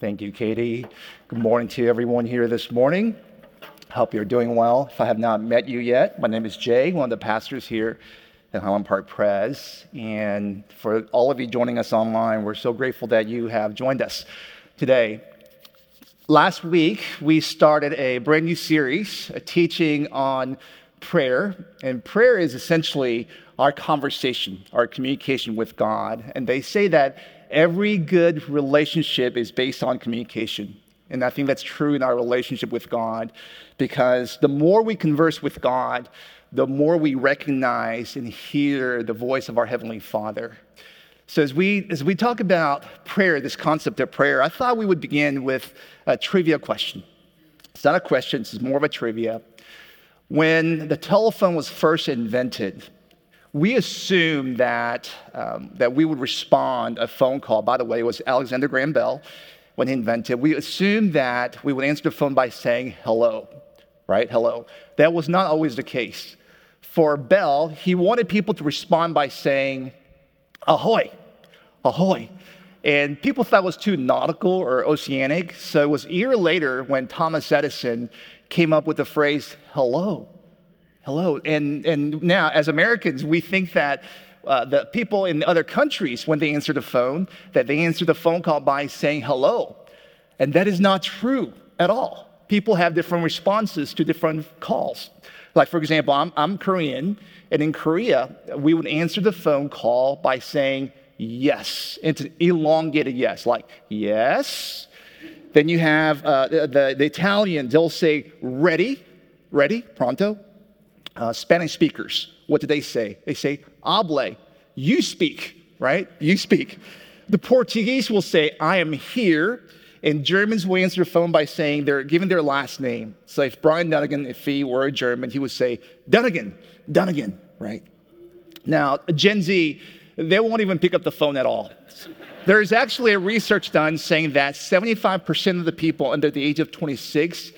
Thank you, Katie. Good morning to everyone here this morning. Hope you're doing well. If I have not met you yet, my name is Jay, one of the pastors here at Highland Park Pres. And for all of you joining us online, we're so grateful that you have joined us today. Last week, we started a brand new series, a teaching on prayer. And prayer is essentially our conversation, our communication with God. And they say that every good relationship is based on communication. And I think that's true in our relationship with God because the more we converse with God, the more we recognize and hear the voice of our Heavenly Father. So, as we, as we talk about prayer, this concept of prayer, I thought we would begin with a trivia question. It's not a question, it's more of a trivia. When the telephone was first invented, we assumed that, um, that we would respond a phone call. By the way, it was Alexander Graham Bell when he invented. We assumed that we would answer the phone by saying hello, right? Hello. That was not always the case. For Bell, he wanted people to respond by saying ahoy, ahoy. And people thought it was too nautical or oceanic. So it was a year later when Thomas Edison came up with the phrase hello Hello. And, and now, as Americans, we think that uh, the people in other countries, when they answer the phone, that they answer the phone call by saying hello. And that is not true at all. People have different responses to different calls. Like, for example, I'm, I'm Korean, and in Korea, we would answer the phone call by saying yes. It's an elongated yes, like yes. Then you have uh, the, the Italians, they'll say ready, ready, pronto, uh, Spanish speakers, what do they say? They say, hable, you speak, right? You speak. The Portuguese will say, I am here. And Germans will answer the phone by saying they're giving their last name. So if Brian Dunnigan, if he were a German, he would say, Dunnigan, Dunnigan, right? Now, Gen Z, they won't even pick up the phone at all. There's actually a research done saying that 75% of the people under the age of 26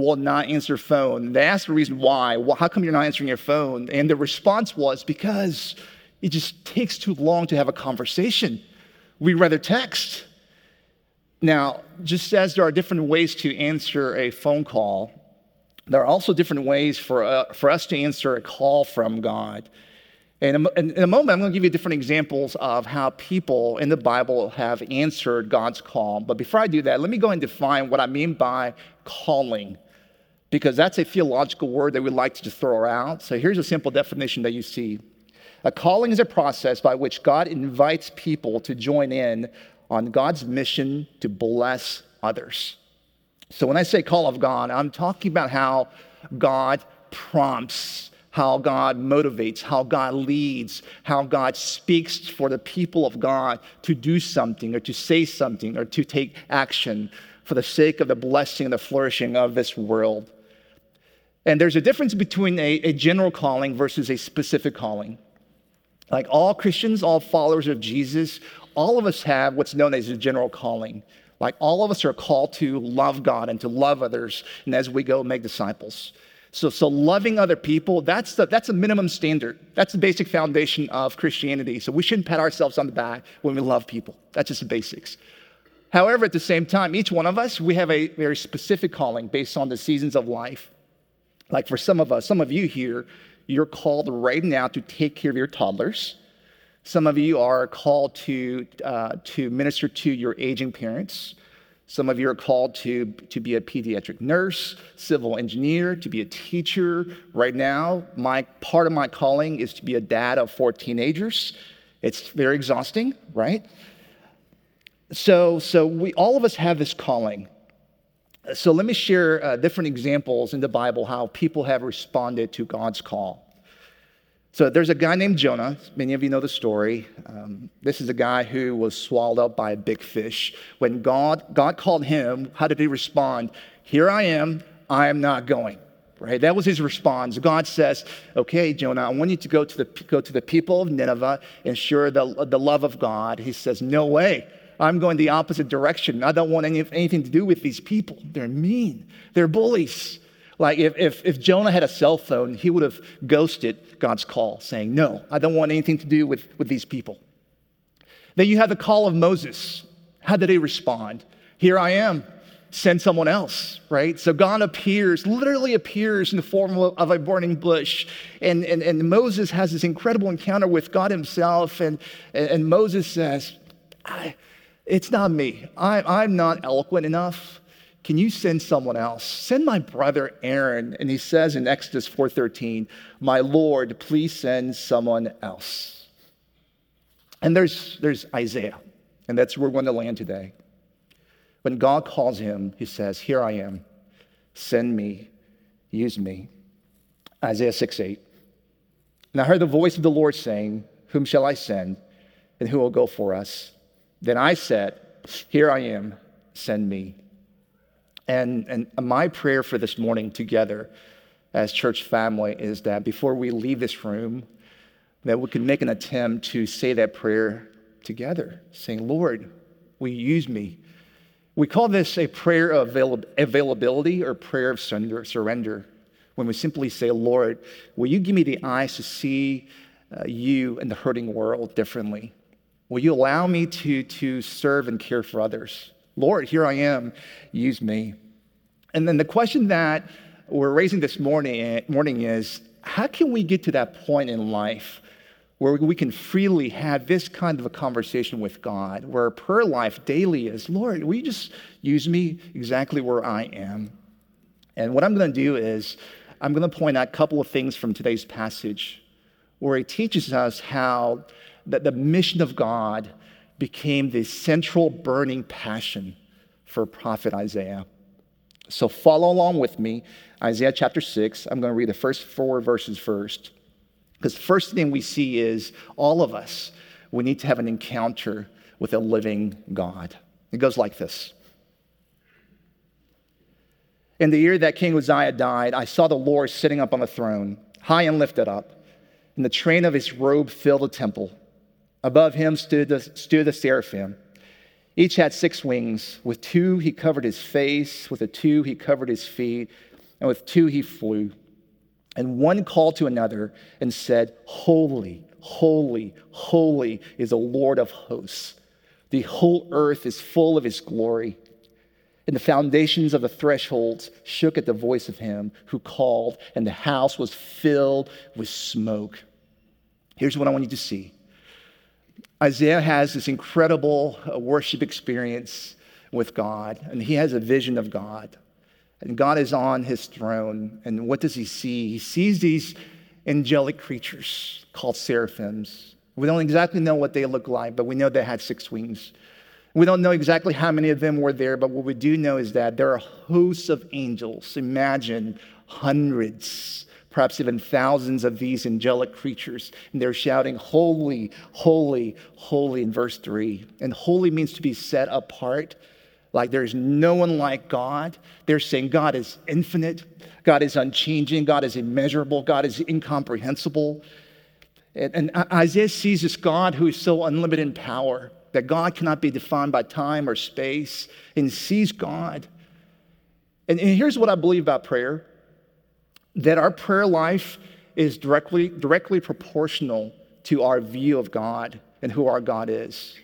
will not answer phone. They asked the reason why. Well, how come you're not answering your phone? And the response was because it just takes too long to have a conversation. We rather text. Now, just as there are different ways to answer a phone call, there are also different ways for, uh, for us to answer a call from God. And in a moment, I'm going to give you different examples of how people in the Bible have answered God's call. But before I do that, let me go and define what I mean by calling, because that's a theological word that we like to just throw around. So here's a simple definition that you see A calling is a process by which God invites people to join in on God's mission to bless others. So when I say call of God, I'm talking about how God prompts how God motivates, how God leads, how God speaks for the people of God to do something or to say something or to take action for the sake of the blessing and the flourishing of this world. And there's a difference between a, a general calling versus a specific calling. Like all Christians, all followers of Jesus, all of us have what's known as a general calling. Like all of us are called to love God and to love others, and as we go, make disciples. So, so loving other people, that's, the, that's a minimum standard. That's the basic foundation of Christianity. So we shouldn't pat ourselves on the back when we love people. That's just the basics. However, at the same time, each one of us, we have a very specific calling based on the seasons of life. Like for some of us, some of you here, you're called right now to take care of your toddlers. Some of you are called to, uh, to minister to your aging parents. Some of you are called to, to be a pediatric nurse, civil engineer, to be a teacher. Right now, my part of my calling is to be a dad of four teenagers. It's very exhausting, right? So, so we all of us have this calling. So let me share uh, different examples in the Bible how people have responded to God's call. So there's a guy named Jonah. Many of you know the story. Um, this is a guy who was swallowed up by a big fish. When God, God called him, how did he respond? Here I am, I am not going. Right? That was his response. God says, Okay, Jonah, I want you to go to the, go to the people of Nineveh and share the, the love of God. He says, No way. I'm going the opposite direction. I don't want any, anything to do with these people. They're mean, they're bullies. Like if, if, if Jonah had a cell phone, he would have ghosted God's call, saying, No, I don't want anything to do with, with these people. Then you have the call of Moses. How did he respond? Here I am. Send someone else, right? So God appears, literally appears in the form of a burning bush. And, and, and Moses has this incredible encounter with God himself. And, and Moses says, It's not me. I, I'm not eloquent enough. Can you send someone else? Send my brother Aaron. And he says in Exodus 4:13, My Lord, please send someone else. And there's, there's Isaiah, and that's where we're going to land today. When God calls him, he says, Here I am, send me, use me. Isaiah 6 8. And I heard the voice of the Lord saying, Whom shall I send, and who will go for us? Then I said, Here I am, send me. And, and my prayer for this morning together as church family is that before we leave this room, that we can make an attempt to say that prayer together, saying, Lord, will you use me? We call this a prayer of availability or prayer of surrender. When we simply say, Lord, will you give me the eyes to see uh, you and the hurting world differently? Will you allow me to, to serve and care for others? Lord, here I am, use me. And then the question that we're raising this morning, morning is how can we get to that point in life where we can freely have this kind of a conversation with God, where our prayer life daily is, Lord, will you just use me exactly where I am? And what I'm going to do is, I'm going to point out a couple of things from today's passage where it teaches us how that the mission of God became the central burning passion for prophet Isaiah. So follow along with me, Isaiah chapter 6. I'm going to read the first four verses first. Because the first thing we see is all of us, we need to have an encounter with a living God. It goes like this In the year that King Uzziah died, I saw the Lord sitting up on the throne, high and lifted up, and the train of his robe filled the temple. Above him stood the, stood the seraphim. Each had six wings. With two he covered his face, with the two he covered his feet, and with two he flew. And one called to another and said, Holy, holy, holy is the Lord of hosts. The whole earth is full of his glory. And the foundations of the thresholds shook at the voice of him who called, and the house was filled with smoke. Here's what I want you to see Isaiah has this incredible uh, worship experience with God, and he has a vision of God. And God is on his throne. And what does he see? He sees these angelic creatures called seraphims. We don't exactly know what they look like, but we know they had six wings. We don't know exactly how many of them were there, but what we do know is that there are hosts of angels. Imagine hundreds, perhaps even thousands of these angelic creatures. And they're shouting, Holy, holy, holy in verse 3. And holy means to be set apart like there's no one like God. They're saying God is infinite, God is unchanging, God is immeasurable, God is incomprehensible. And, and Isaiah sees this God who is so unlimited in power that God cannot be defined by time or space, and sees God. And, and here's what I believe about prayer that our prayer life is directly, directly proportional to our view of God and who our God is.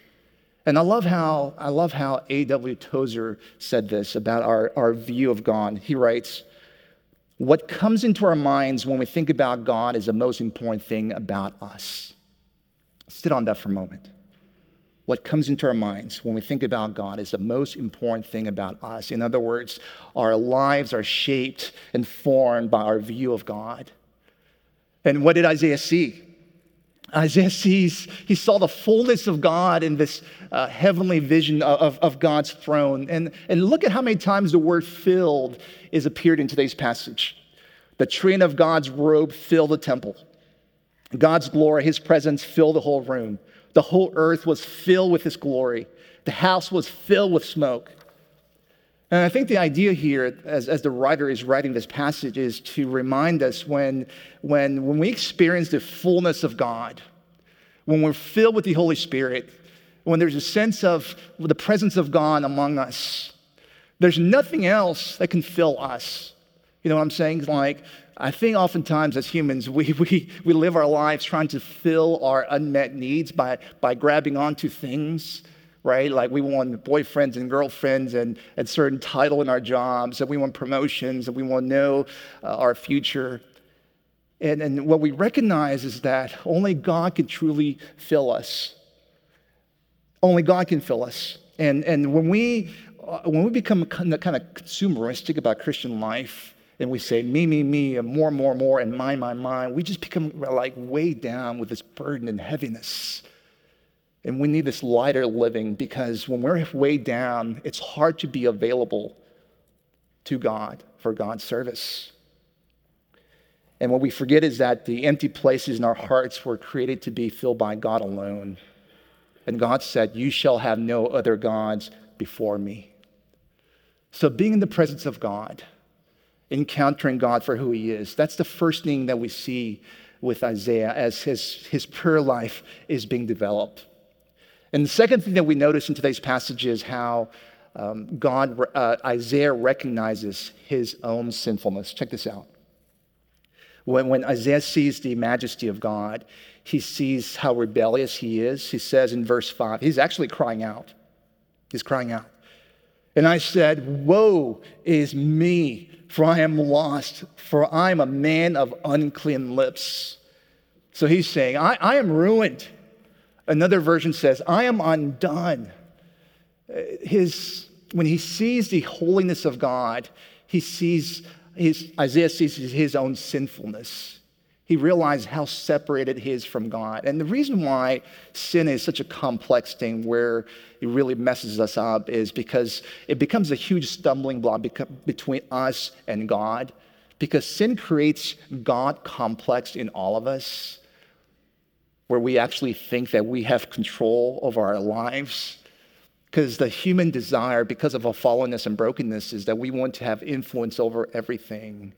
And I love how, I love how A.W. Tozer said this about our, our view of God. He writes, What comes into our minds when we think about God is the most important thing about us. Sit on that for a moment. What comes into our minds when we think about God is the most important thing about us. In other words, our lives are shaped and formed by our view of God. And what did Isaiah see? Isaiah sees, he saw the fullness of God in this uh, heavenly vision of, of God's throne. And, and look at how many times the word filled is appeared in today's passage. The train of God's robe filled the temple. God's glory, his presence filled the whole room. The whole earth was filled with his glory. The house was filled with smoke. And I think the idea here, as, as the writer is writing this passage, is to remind us when, when, when we experience the fullness of God, when we're filled with the Holy Spirit, when there's a sense of the presence of God among us, there's nothing else that can fill us. You know what I'm saying? Like, I think oftentimes as humans, we, we, we live our lives trying to fill our unmet needs by, by grabbing onto things right? Like we want boyfriends and girlfriends and a certain title in our jobs, and we want promotions, and we want to know uh, our future. And, and what we recognize is that only God can truly fill us. Only God can fill us. And, and when, we, uh, when we become kind of, kind of consumeristic about Christian life, and we say me, me, me, and more, more, more, and mine, my, mine, we just become like weighed down with this burden and heaviness. And we need this lighter living because when we're weighed down, it's hard to be available to God for God's service. And what we forget is that the empty places in our hearts were created to be filled by God alone. And God said, You shall have no other gods before me. So, being in the presence of God, encountering God for who He is, that's the first thing that we see with Isaiah as his, his prayer life is being developed. And the second thing that we notice in today's passage is how um, God, uh, Isaiah recognizes his own sinfulness. Check this out. When, when Isaiah sees the majesty of God, he sees how rebellious he is. He says in verse 5, he's actually crying out. He's crying out. And I said, Woe is me, for I am lost, for I am a man of unclean lips. So he's saying, I, I am ruined. Another version says, I am undone. His, when he sees the holiness of God, he sees his, Isaiah sees his own sinfulness. He realized how separated he is from God. And the reason why sin is such a complex thing where it really messes us up is because it becomes a huge stumbling block between us and God. Because sin creates God complex in all of us where we actually think that we have control over our lives. Because the human desire, because of our fallenness and brokenness, is that we want to have influence over everything.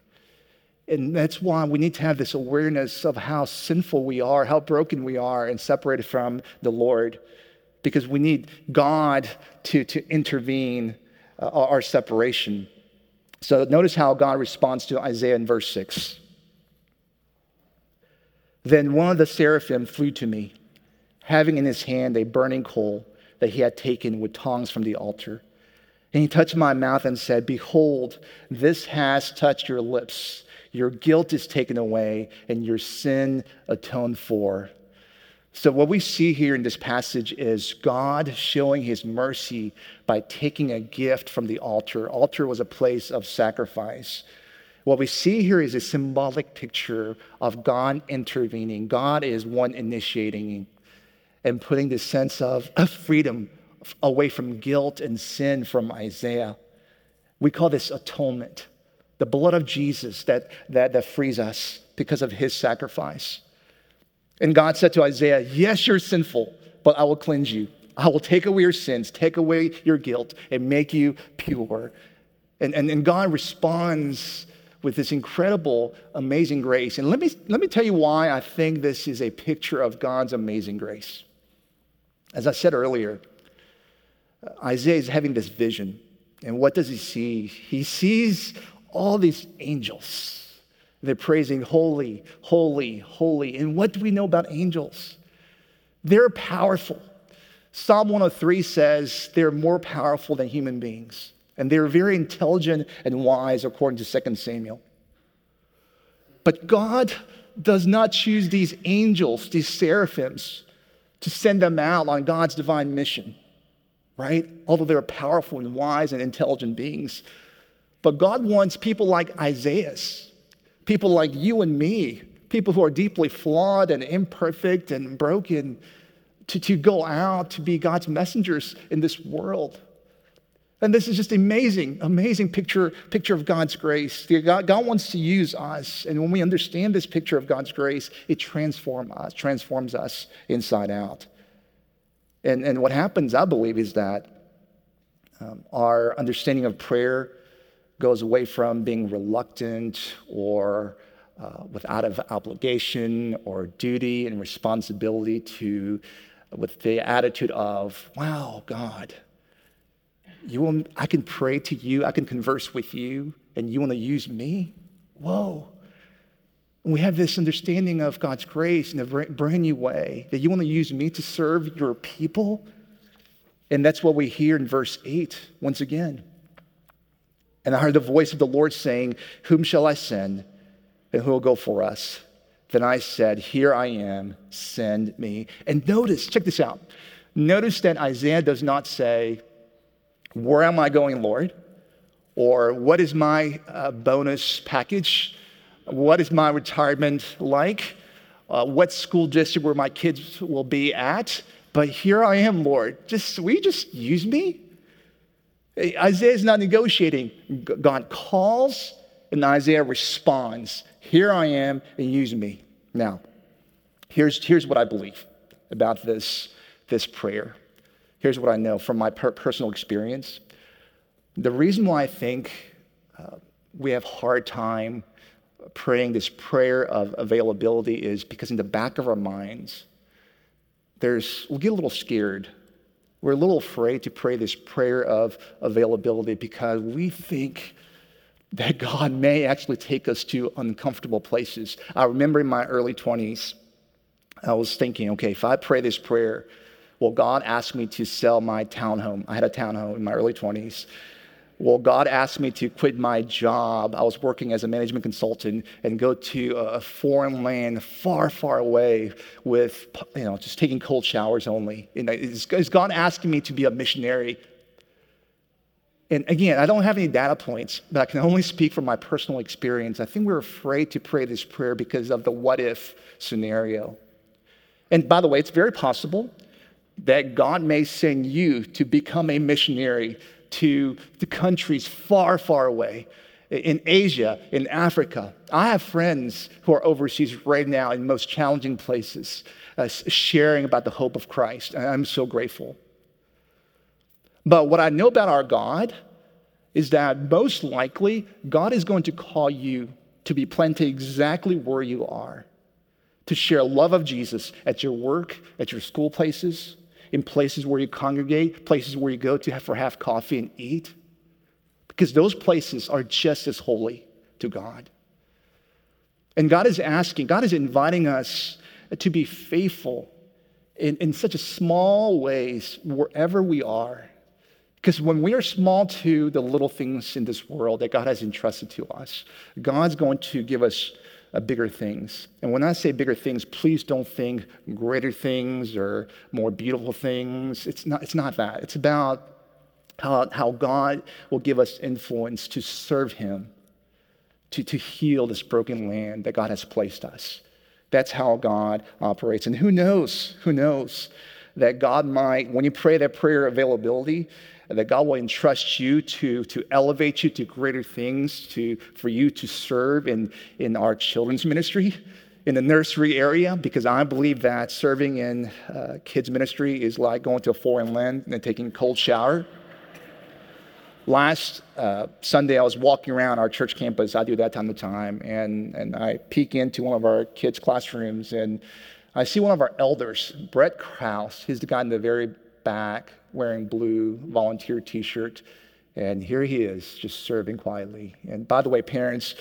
And that's why we need to have this awareness of how sinful we are, how broken we are, and separated from the Lord. Because we need God to, to intervene uh, our separation. So notice how God responds to Isaiah in verse 6. Then one of the seraphim flew to me, having in his hand a burning coal that he had taken with tongs from the altar. And he touched my mouth and said, Behold, this has touched your lips. Your guilt is taken away, and your sin atoned for. So, what we see here in this passage is God showing his mercy by taking a gift from the altar. Altar was a place of sacrifice. What we see here is a symbolic picture of God intervening. God is one initiating and putting this sense of freedom away from guilt and sin from Isaiah. We call this atonement, the blood of Jesus that, that, that frees us because of his sacrifice. And God said to Isaiah, Yes, you're sinful, but I will cleanse you. I will take away your sins, take away your guilt, and make you pure. And, and, and God responds with this incredible, amazing grace. And let me, let me tell you why I think this is a picture of God's amazing grace. As I said earlier, Isaiah is having this vision. And what does he see? He sees all these angels. They're praising, Holy, holy, holy. And what do we know about angels? They're powerful. Psalm 103 says they're more powerful than human beings. And they're very intelligent and wise, according to 2 Samuel. But God does not choose these angels, these seraphims, to send them out on God's divine mission, right? Although they're powerful and wise and intelligent beings. But God wants people like Isaiah, people like you and me, people who are deeply flawed and imperfect and broken, to, to go out to be God's messengers in this world. And this is just amazing, amazing picture, picture of God's grace. God, God wants to use us. And when we understand this picture of God's grace, it transforms us, transforms us inside out. And, and what happens, I believe, is that um, our understanding of prayer goes away from being reluctant or uh, without of obligation or duty and responsibility to with the attitude of, wow, God, you want, I can pray to you, I can converse with you, and you want to use me? Whoa. We have this understanding of God's grace in a brand new way that you want to use me to serve your people. And that's what we hear in verse 8 once again. And I heard the voice of the Lord saying, Whom shall I send? And who will go for us? Then I said, Here I am, send me. And notice, check this out. Notice that Isaiah does not say, Where am I going, Lord? Or what is my uh, bonus package? What is my retirement like? Uh, what school district where my kids will be at? But here I am, Lord. Just will you just use me? Isaiah is not negotiating. God calls and Isaiah responds, Here I am, and use me. Now, here's, here's what I believe about this, this prayer. Here's what I know from my per- personal experience. The reason why I think uh, we have hard time praying this prayer of availability is because in the back of our minds, there's, we get a little scared we're a little afraid to pray this prayer of availability because we think that God may actually take us to uncomfortable places. I remember in my early 20s, I was thinking, okay, if I pray this prayer, will God ask me to sell my townhome? I had a townhome in my early 20s. Well, God asked me to quit my job. I was working as a management consultant and go to a foreign land far, far away with, you know, just taking cold showers only. And is God asking me to be a missionary? And again, I don't have any data points, but I can only speak from my personal experience. I think we're afraid to pray this prayer because of the what if scenario. And by the way, it's very possible that God may send you to become a missionary to the countries far, far away in Asia, in Africa. I have friends who are overseas right now in most challenging places, uh, sharing about the hope of Christ. And I'm so grateful. But what I know about our God is that most likely God is going to call you to be planted exactly where you are, to share love of Jesus at your work, at your school places, in places where you congregate, places where you go to have, for half coffee and eat, because those places are just as holy to God. And God is asking, God is inviting us to be faithful in, in such a small ways wherever we are. Because when we are small to the little things in this world that God has entrusted to us, God's going to give us uh, bigger things. And when I say bigger things, please don't think greater things or more beautiful things. It's not, it's not that. It's about how, how God will give us influence to serve Him, to, to heal this broken land that God has placed us. That's how God operates. And who knows, who knows that God might, when you pray that prayer availability, that God will entrust you to, to elevate you to greater things, to, for you to serve in, in our children's ministry, in the nursery area, because I believe that serving in uh, kids' ministry is like going to a foreign land and taking a cold shower. Last uh, Sunday, I was walking around our church campus. I do that time to time, and, and I peek into one of our kids' classrooms, and I see one of our elders, Brett Kraus. He's the guy in the very back wearing blue volunteer t-shirt. And here he is, just serving quietly. And by the way, parents,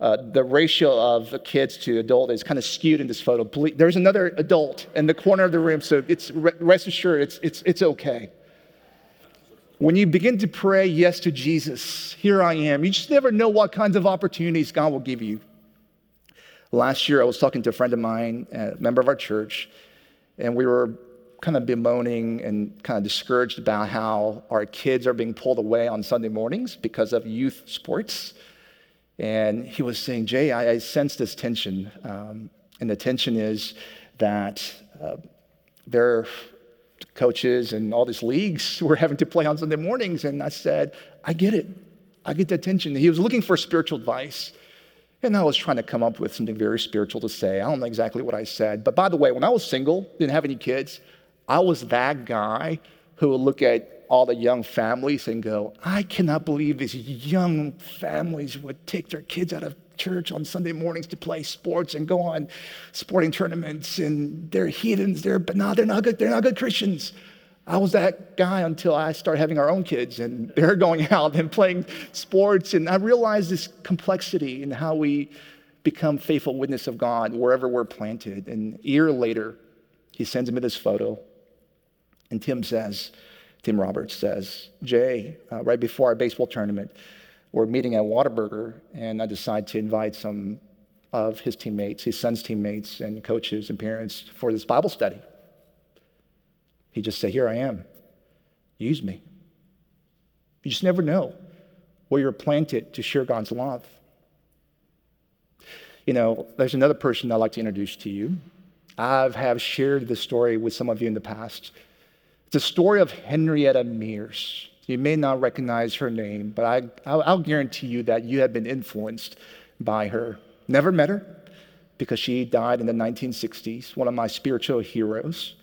uh, the ratio of kids to adult is kind of skewed in this photo. There's another adult in the corner of the room, so it's, rest assured it's, it's, it's okay. When you begin to pray yes to Jesus, here I am, you just never know what kinds of opportunities God will give you. Last year, I was talking to a friend of mine, a member of our church, and we were kind of bemoaning and kind of discouraged about how our kids are being pulled away on Sunday mornings because of youth sports. And he was saying, Jay, I, I sense this tension. Um, and the tension is that uh, their coaches and all these leagues were having to play on Sunday mornings. And I said, I get it. I get the tension. He was looking for spiritual advice. And I was trying to come up with something very spiritual to say. I don't know exactly what I said. But by the way, when I was single, didn't have any kids, I was that guy who would look at all the young families and go, I cannot believe these young families would take their kids out of church on Sunday mornings to play sports and go on sporting tournaments and they're heathens, they're but no, they're not good, they're not good Christians. I was that guy until I started having our own kids and they're going out and playing sports. And I realized this complexity in how we become faithful witness of God wherever we're planted. And a year later, he sends me this photo and Tim says, Tim Roberts says, Jay, uh, right before our baseball tournament, we're meeting at Whataburger, and I decide to invite some of his teammates, his son's teammates, and coaches and parents for this Bible study. He just said, Here I am. Use me. You just never know where you're planted to share God's love. You know, there's another person I'd like to introduce to you. I have shared this story with some of you in the past. It's a story of Henrietta Mears. You may not recognize her name, but I, I'll, I'll guarantee you that you have been influenced by her. Never met her because she died in the 1960s, one of my spiritual heroes.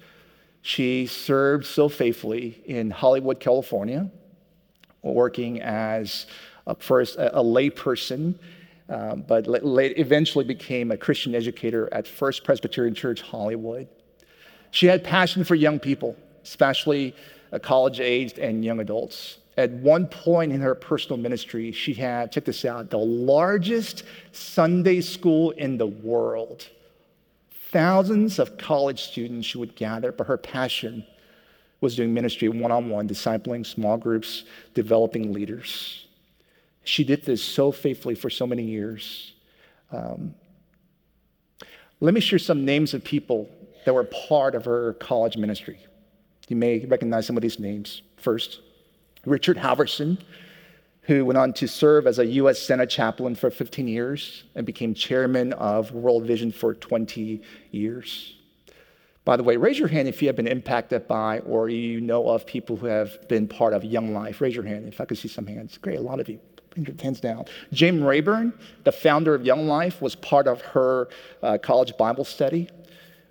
She served so faithfully in Hollywood, California, working as a, first a, a layperson um, but late, eventually became a Christian educator at First Presbyterian Church, Hollywood. She had passion for young people, especially uh, college aged and young adults. At one point in her personal ministry, she had, check this out, the largest Sunday school in the world. Thousands of college students she would gather, but her passion was doing ministry one on one, discipling small groups, developing leaders. She did this so faithfully for so many years. Um, let me share some names of people that were part of her college ministry. You may recognize some of these names. First, Richard Halverson, who went on to serve as a U.S. Senate chaplain for 15 years and became chairman of World Vision for 20 years. By the way, raise your hand if you have been impacted by or you know of people who have been part of Young Life. Raise your hand if I could see some hands. Great, a lot of you hands down. Jim Rayburn, the founder of Young Life, was part of her uh, college Bible study,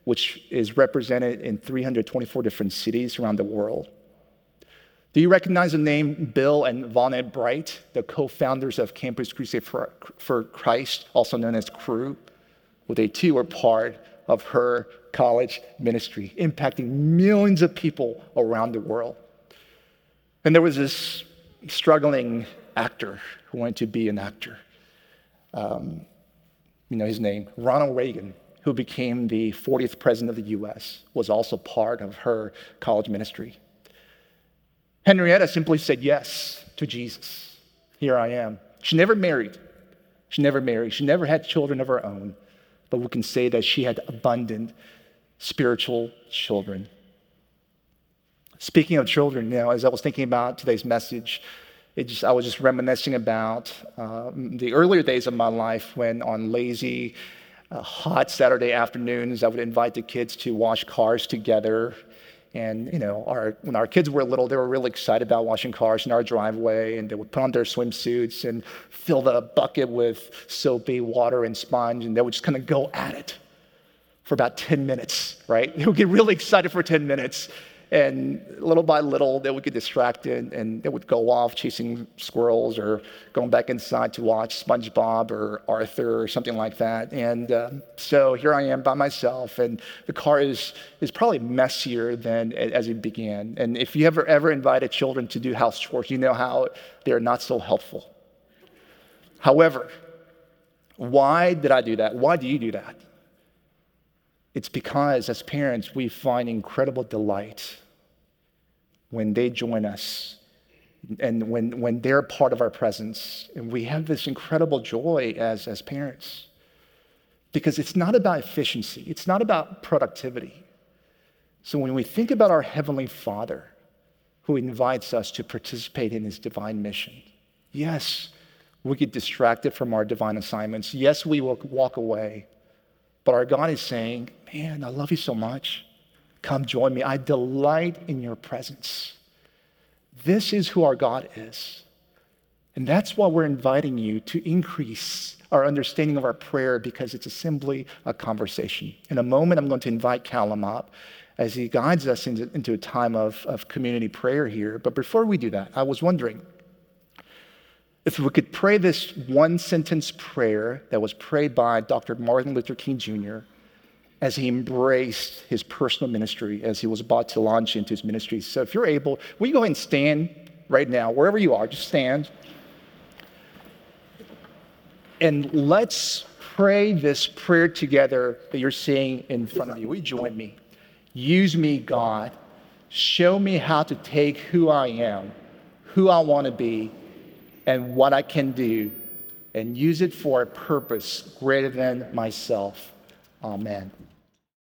which is represented in 324 different cities around the world. Do you recognize the name Bill and Vonette Bright, the co founders of Campus Crusade for, for Christ, also known as Cru? Well, they too were part of her college ministry, impacting millions of people around the world. And there was this struggling actor who wanted to be an actor. Um, you know his name, Ronald Reagan, who became the 40th president of the US, was also part of her college ministry. Henrietta simply said yes to Jesus. Here I am. She never married. She never married. She never had children of her own. But we can say that she had abundant spiritual children. Speaking of children, you know, as I was thinking about today's message, it just, I was just reminiscing about um, the earlier days of my life when on lazy, uh, hot Saturday afternoons, I would invite the kids to wash cars together. And, you know, our, when our kids were little, they were really excited about washing cars in our driveway. And they would put on their swimsuits and fill the bucket with soapy water and sponge. And they would just kind of go at it for about 10 minutes, right? They would get really excited for 10 minutes. And little by little, they would get distracted and they would go off chasing squirrels or going back inside to watch SpongeBob or Arthur or something like that. And uh, so here I am by myself, and the car is, is probably messier than as it began. And if you ever, ever invited children to do house chores, you know how they're not so helpful. However, why did I do that? Why do you do that? It's because as parents, we find incredible delight when they join us and when, when they're part of our presence. And we have this incredible joy as, as parents because it's not about efficiency, it's not about productivity. So when we think about our Heavenly Father who invites us to participate in His divine mission, yes, we get distracted from our divine assignments. Yes, we will walk away. But our God is saying, Man, I love you so much. Come join me. I delight in your presence. This is who our God is. And that's why we're inviting you to increase our understanding of our prayer because it's simply a conversation. In a moment, I'm going to invite Callum up as he guides us into, into a time of, of community prayer here. But before we do that, I was wondering if we could pray this one sentence prayer that was prayed by Dr. Martin Luther King Jr as he embraced his personal ministry, as he was about to launch into his ministry. So if you're able, will you go ahead and stand right now, wherever you are, just stand. And let's pray this prayer together that you're seeing in front of you. Will you join me? Use me, God. Show me how to take who I am, who I want to be, and what I can do, and use it for a purpose greater than myself. Amen.